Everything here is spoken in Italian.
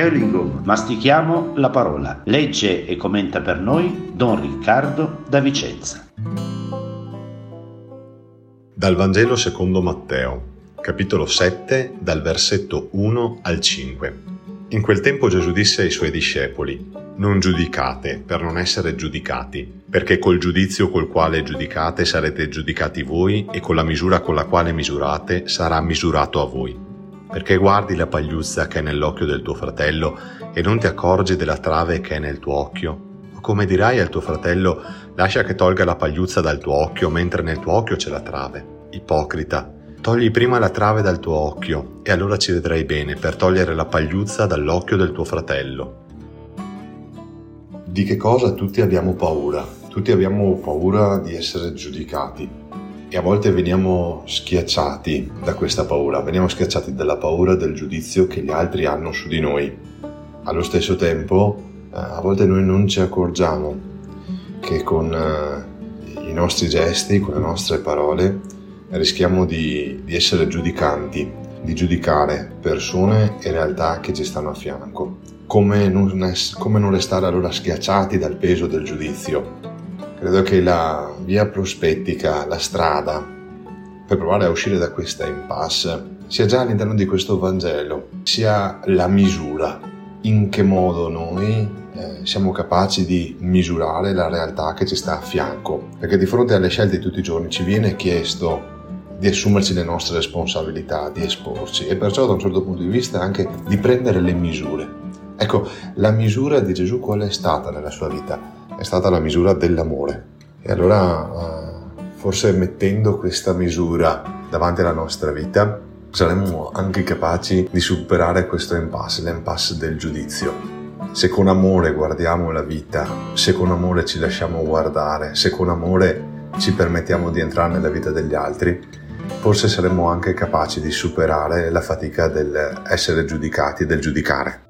Entschuldigung, mastichiamo la parola. Legge e commenta per noi Don Riccardo da Vicenza. Dal Vangelo secondo Matteo, capitolo 7, dal versetto 1 al 5. In quel tempo Gesù disse ai suoi discepoli, Non giudicate per non essere giudicati, perché col giudizio col quale giudicate sarete giudicati voi e con la misura con la quale misurate sarà misurato a voi. Perché guardi la pagliuzza che è nell'occhio del tuo fratello e non ti accorgi della trave che è nel tuo occhio? O come dirai al tuo fratello, lascia che tolga la pagliuzza dal tuo occhio mentre nel tuo occhio c'è la trave? Ipocrita, Togli prima la trave dal tuo occhio e allora ci vedrai bene per togliere la pagliuzza dall'occhio del tuo fratello. Di che cosa tutti abbiamo paura? Tutti abbiamo paura di essere giudicati e a volte veniamo schiacciati da questa paura, veniamo schiacciati dalla paura del giudizio che gli altri hanno su di noi. Allo stesso tempo, eh, a volte noi non ci accorgiamo che con eh, i nostri gesti, con le nostre parole, rischiamo di, di essere giudicanti, di giudicare persone e realtà che ci stanno a fianco. Come non, come non restare allora schiacciati dal peso del giudizio? Credo che la via prospettica, la strada per provare a uscire da questa impasse sia già all'interno di questo Vangelo, sia la misura, in che modo noi eh, siamo capaci di misurare la realtà che ci sta a fianco, perché di fronte alle scelte di tutti i giorni ci viene chiesto di assumerci le nostre responsabilità, di esporci e perciò da un certo punto di vista anche di prendere le misure. Ecco, la misura di Gesù qual è stata nella sua vita? È stata la misura dell'amore. E allora eh, forse mettendo questa misura davanti alla nostra vita saremmo anche capaci di superare questo impasse, l'impasse del giudizio. Se con amore guardiamo la vita, se con amore ci lasciamo guardare, se con amore ci permettiamo di entrare nella vita degli altri, forse saremmo anche capaci di superare la fatica del essere giudicati del giudicare.